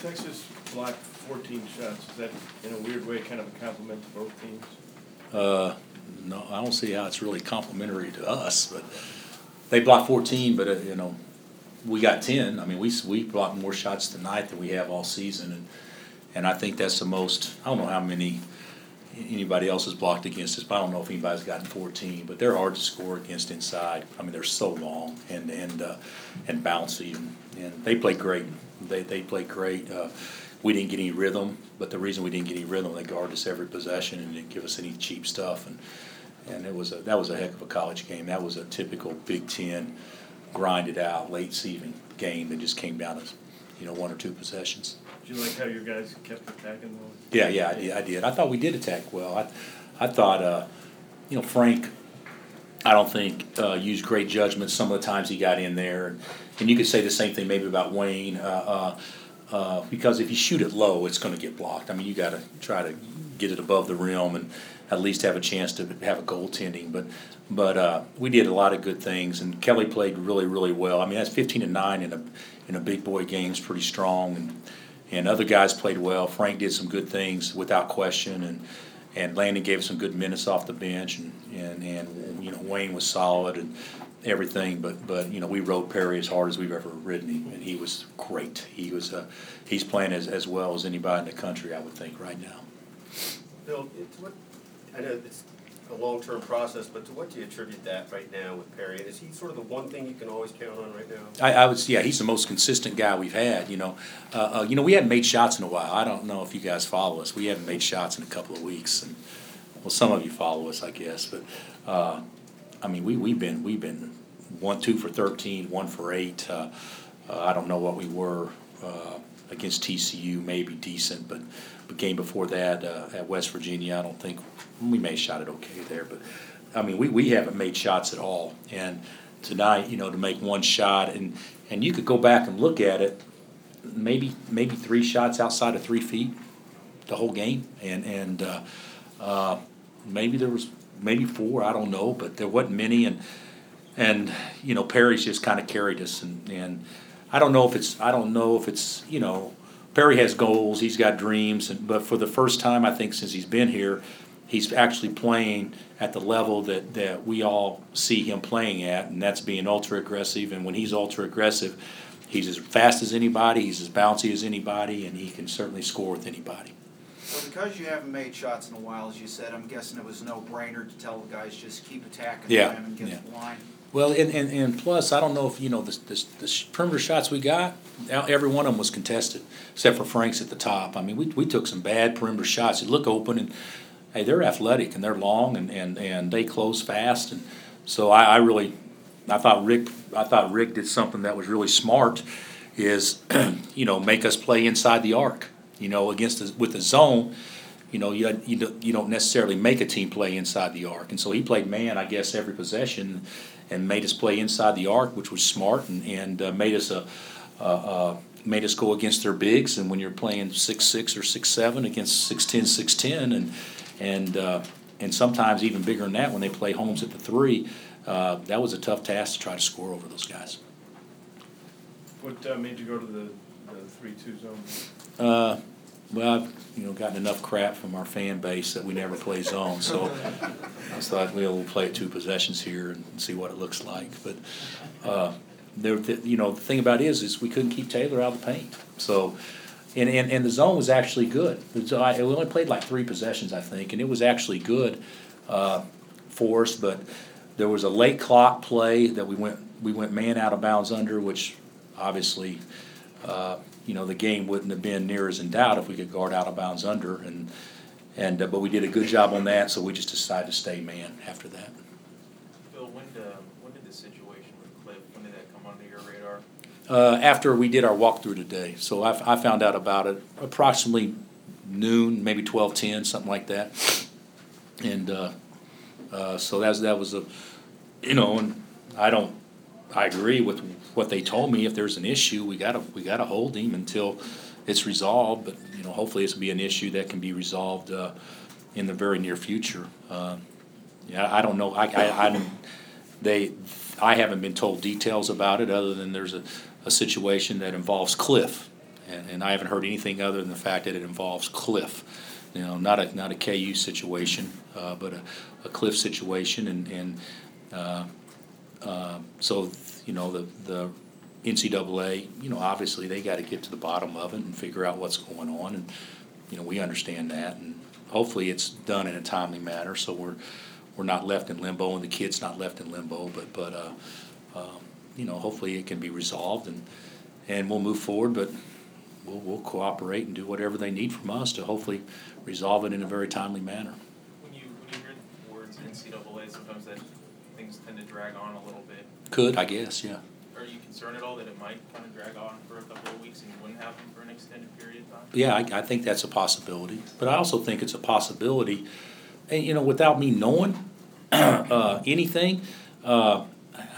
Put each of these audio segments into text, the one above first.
Texas blocked fourteen shots. Is that in a weird way kind of a compliment to both teams? Uh, no, I don't see how it's really complimentary to us, but they blocked fourteen, but, uh, you know, we got ten. I mean, we, we blocked more shots tonight than we have all season, and, and I think that's the most, I don't know how many anybody else has blocked against us, but I don't know if anybody's gotten fourteen, but they're hard to score against inside. I mean, they're so long and, and, uh, and bouncy, and, and they play great. They, they play great. Uh, we didn't get any rhythm, but the reason we didn't get any rhythm, they guarded us every possession and didn't give us any cheap stuff, and, and it was a, that was a heck of a college game. That was a typical Big Ten grinded out, late season game that just came down to, you know, one or two possessions. Did you like how your guys kept attacking those? Yeah, yeah, I did, I did. I thought we did attack well. I, I thought, uh, you know, Frank, I don't think, uh, used great judgment some of the times he got in there. And you could say the same thing maybe about Wayne, uh, uh, uh, because if you shoot it low, it's gonna get blocked. I mean, you gotta try to get it above the rim and at least have a chance to have a goaltending. But, but, uh, we did a lot of good things and Kelly played really, really well. I mean, that's fifteen and nine in a, in a big boy game is pretty strong and, and other guys played well. Frank did some good things without question, and and Landon gave some good minutes off the bench, and and, and you know Wayne was solid and everything. But but you know we rode Perry as hard as we've ever ridden him, and he was great. He was uh, he's playing as as well as anybody in the country, I would think, right now. Bill, it's what, I know it's a long-term process, but to what do you attribute that right now with Perry? And is he sort of the one thing you can always count on right now? I, I was, yeah, he's the most consistent guy we've had, you know. Uh, uh, you know, we hadn't made shots in a while. I don't know if you guys follow us. We haven't made shots in a couple of weeks, and well, some of you follow us, I guess. But uh, I mean, we we've been we've been one two for thirteen, one for eight. Uh, uh, I don't know what we were uh, against TCU, maybe decent, but the game before that uh, at West Virginia, I don't think we may have shot it okay there. But I mean, we, we haven't made shots at all, and tonight, you know, to make one shot, and and you could go back and look at it, maybe maybe three shots outside of three feet, the whole game, and and uh, uh, maybe there was maybe four, I don't know, but there wasn't many, and and you know Perry's just kind of carried us, and and I don't know if it's I don't know if it's you know Perry has goals, he's got dreams, and, but for the first time I think since he's been here, he's actually playing at the level that that we all see him playing at, and that's being ultra aggressive. And when he's ultra aggressive, he's as fast as anybody, he's as bouncy as anybody, and he can certainly score with anybody. So because you haven't made shots in a while, as you said, I'm guessing it was no-brainer to tell the guys just keep attacking Yeah, rim and get yeah. the line. Well, and, and, and plus, I don't know if, you know, the, the, the sh- perimeter shots we got, now every one of them was contested, except for Frank's at the top. I mean, we, we took some bad perimeter shots. They look open and, hey, they're athletic and they're long and, and, and they close fast. And so I, I really, I thought Rick, I thought Rick did something that was really smart is, you know, make us play inside the arc. You know, against, the- with the zone, you know, you, you don't, necessarily make a team play inside the arc. And so he played man, I guess, every possession and made us play inside the arc, which was smart and, and uh, made us a, made us go against their bigs. And when you're playing six, six or six, seven against six, ten, six, ten, and, and, uh, and sometimes even bigger than that when they play Holmes at the three, uh, that was a tough task to try to score over those guys. What uh, made you go to the, the three-two zone? Uh, well, I've, you know, gotten enough crap from our fan base that we never play zone, so I thought, well, play two possessions here and see what it looks like, but, uh, there, the- you know, the thing about it is, is we couldn't keep Taylor out of the paint, so, and, and, and the zone was actually good. I- We only played like three possessions, I think, and it was actually good, uh, for us, but there was a late clock play that we went, we went man out of bounds under, which obviously, uh, you know, the game wouldn't have been near as in doubt if we could guard out of bounds under and, and, uh, but we did a good job on that, so we just decided to stay man after that. Bill, when, uh, when did the situation with Cliff, when did that come under your radar? Uh, after we did our walkthrough today, so I, I found out about it approximately noon, maybe twelve ten, something like that. And, uh, uh, so that's, that was a, you know, and I don't, I agree with what they told me, if there's an issue, we gotta, we gotta hold him until it's resolved, but, you know, hopefully this will be an issue that can be resolved, uh, in the very near future. Uh, Yeah, I don't know, I, I, I'm, they, I haven't been told details about it, other than there's a, a situation that involves Cliff. and, and I haven't heard anything other than the fact that it involves Cliff. You know, not a, not a KU situation, uh, but a, a Cliff situation, and, and, uh, so, you know, the, the NCAA, you know, obviously, they gotta get to the bottom of it and figure out what's going on, and, you know, we understand that, and hopefully it's done in a timely manner, so we're, we're not left in limbo, and the kid's not left in limbo, but, but, uh, um, you know, hopefully it can be resolved, and, and we'll move forward, but we'll, we'll cooperate and do whatever they need from us to hopefully resolve it in a very timely manner. When you, when you hear the words NCAA, sometimes that, things tend to drag on a little bit. Could, I guess, yeah. Are you concerned at all that it might kind of drag on for a couple of weeks and you wouldn't have them for an extended period of time? Yeah, I, I think that's a possibility, but I also think it's a possibility, and, you know, without me knowing, uh, anything, uh,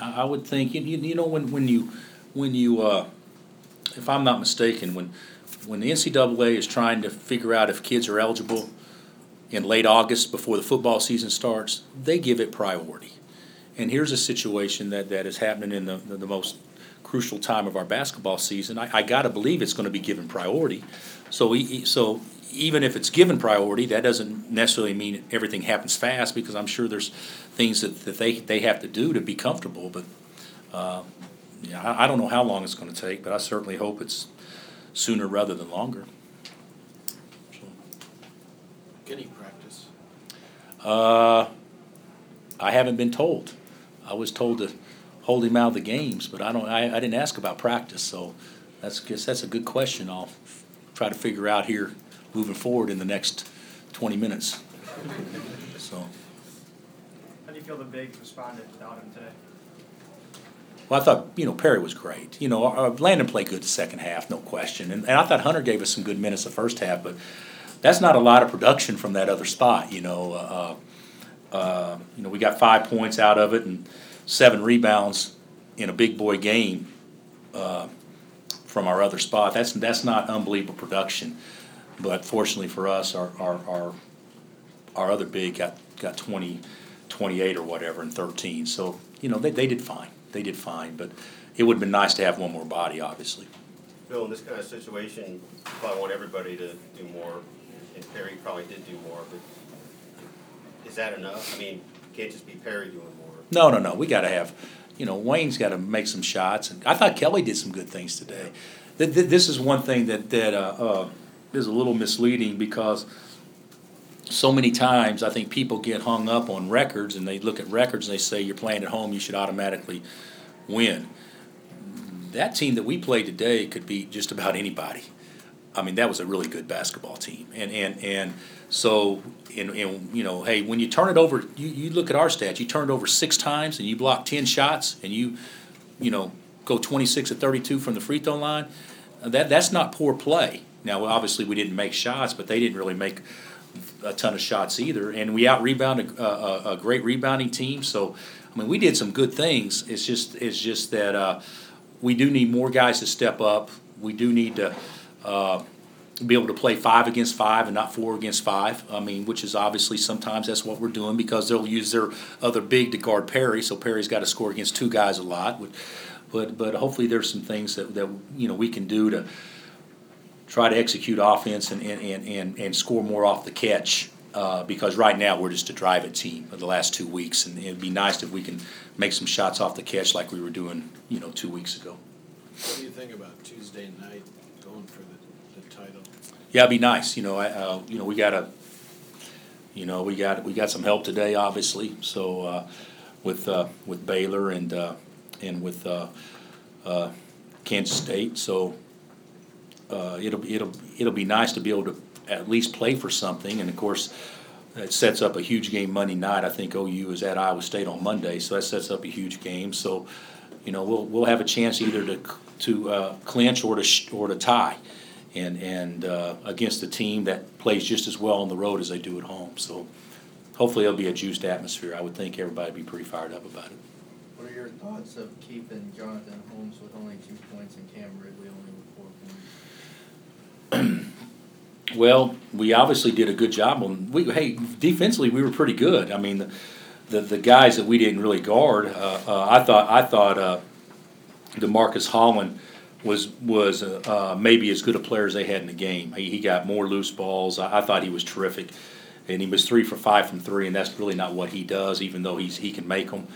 I, I would think, you, you you know, when, when you, when you, uh, if I'm not mistaken, when, when the NCAA is trying to figure out if kids are eligible in late August before the football season starts, they give it priority. And here's a situation that, that is happening in the, the, the most crucial time of our basketball season. I, I gotta believe it's gonna be given priority. So, e- e- so even if it's given priority, that doesn't necessarily mean everything happens fast, because I'm sure there's things that, that they, they have to do to be comfortable, but, uh, yeah, I, I don't know how long it's gonna take, but I certainly hope it's sooner rather than longer. So, Any practice? Uh, I haven't been told. I was told to hold him out of the games, but I don't, I, I didn't ask about practice, so that's, guess that's a good question. I'll try to figure out here moving forward in the next twenty minutes. So, How do you feel the bigs responded without him today? well, I thought, you know, Perry was great. You know, uh, Landon played good the second half, no question. And, and I thought Hunter gave us some good minutes the first half, but that's not a lot of production from that other spot, you know. Uh, uh, you know, we got five points out of it and seven rebounds in a big boy game uh, from our other spot. That's that's not unbelievable production, but fortunately for us, our our our, our other big got got 20, 28 or whatever and thirteen. So you know they they did fine. They did fine, but it would have been nice to have one more body, obviously. Bill, in this kind of situation, probably want everybody to do more, and Perry probably did do more, but is that enough? I mean, can't just be Perry doing more. No, no, no. We got to have, you know, Wayne's got to make some shots, and I thought Kelly did some good things today. Th- th- This is one thing that that uh, uh, is a little misleading because so many times I think people get hung up on records and they look at records and they say you're playing at home, you should automatically win. That team that we played today could beat just about anybody. I mean, that was a really good basketball team, and and and so and, and you know, hey, when you turn it over, you, you look at our stats. You turn it over six times, and you block ten shots, and you, you know, go twenty six or thirty two from the free throw line. That that's not poor play. Now, obviously, we didn't make shots, but they didn't really make a ton of shots either, and we out rebounded a, a, a great rebounding team. So, I mean, we did some good things. It's just it's just that uh, we do need more guys to step up. We do need to uh, be able to play five against five and not four against five. I mean, which is obviously sometimes that's what we're doing because they'll use their other big to guard Perry, so Perry's got to score against two guys a lot. But but, hopefully there's some things that, that you know we can do to try to execute offense and, and, and, and, and score more off the catch. Uh, because right now we're just a drive it team for the last two weeks, and it'd be nice if we can make some shots off the catch like we were doing, you know, two weeks ago. What do you think about Tuesday night for the, the title? Yeah, it'd be nice, you know, I, uh, you know, we got a, you know, we got, we got some help today, obviously, so, uh, with, uh, with Baylor and, uh, and with, uh, uh, Kansas State, so, uh, it'll, it'll, it'll be nice to be able to at least play for something, and of course, it sets up a huge game Monday night, I think OU is at Iowa State on Monday, so that sets up a huge game, so, you know, we'll, we'll have a chance either to, to, uh, clinch or to, sh- or to tie and and uh, against a team that plays just as well on the road as they do at home. So hopefully it'll be a juiced atmosphere. I would think everybody would be pretty fired up about it. What are your thoughts of keeping Jonathan Holmes with only two points and Cam Ridley only with four points? Well, we obviously did a good job on. We hey defensively we were pretty good. I mean the the, the guys that we didn't really guard. Uh, uh, I thought I thought uh, Demarcus Holland was, was, uh, uh, maybe as good a player as they had in the game. He, he got more loose balls. I, I thought he was terrific. And he was three for five from three, and that's really not what he does, even though he's, he can make them.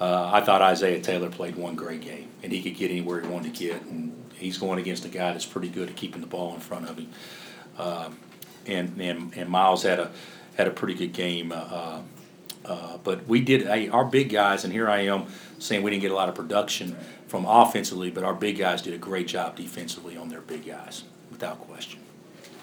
Uh, I thought Isaiah Taylor played one great game, and he could get anywhere he wanted to get, and he's going against a guy that's pretty good at keeping the ball in front of him. Uh, and, and, and Myles had a, had a pretty good game, uh, uh, but we did, hey, our big guys, and here I am saying we didn't get a lot of production from offensively, but our big guys did a great job defensively on their big guys, without question.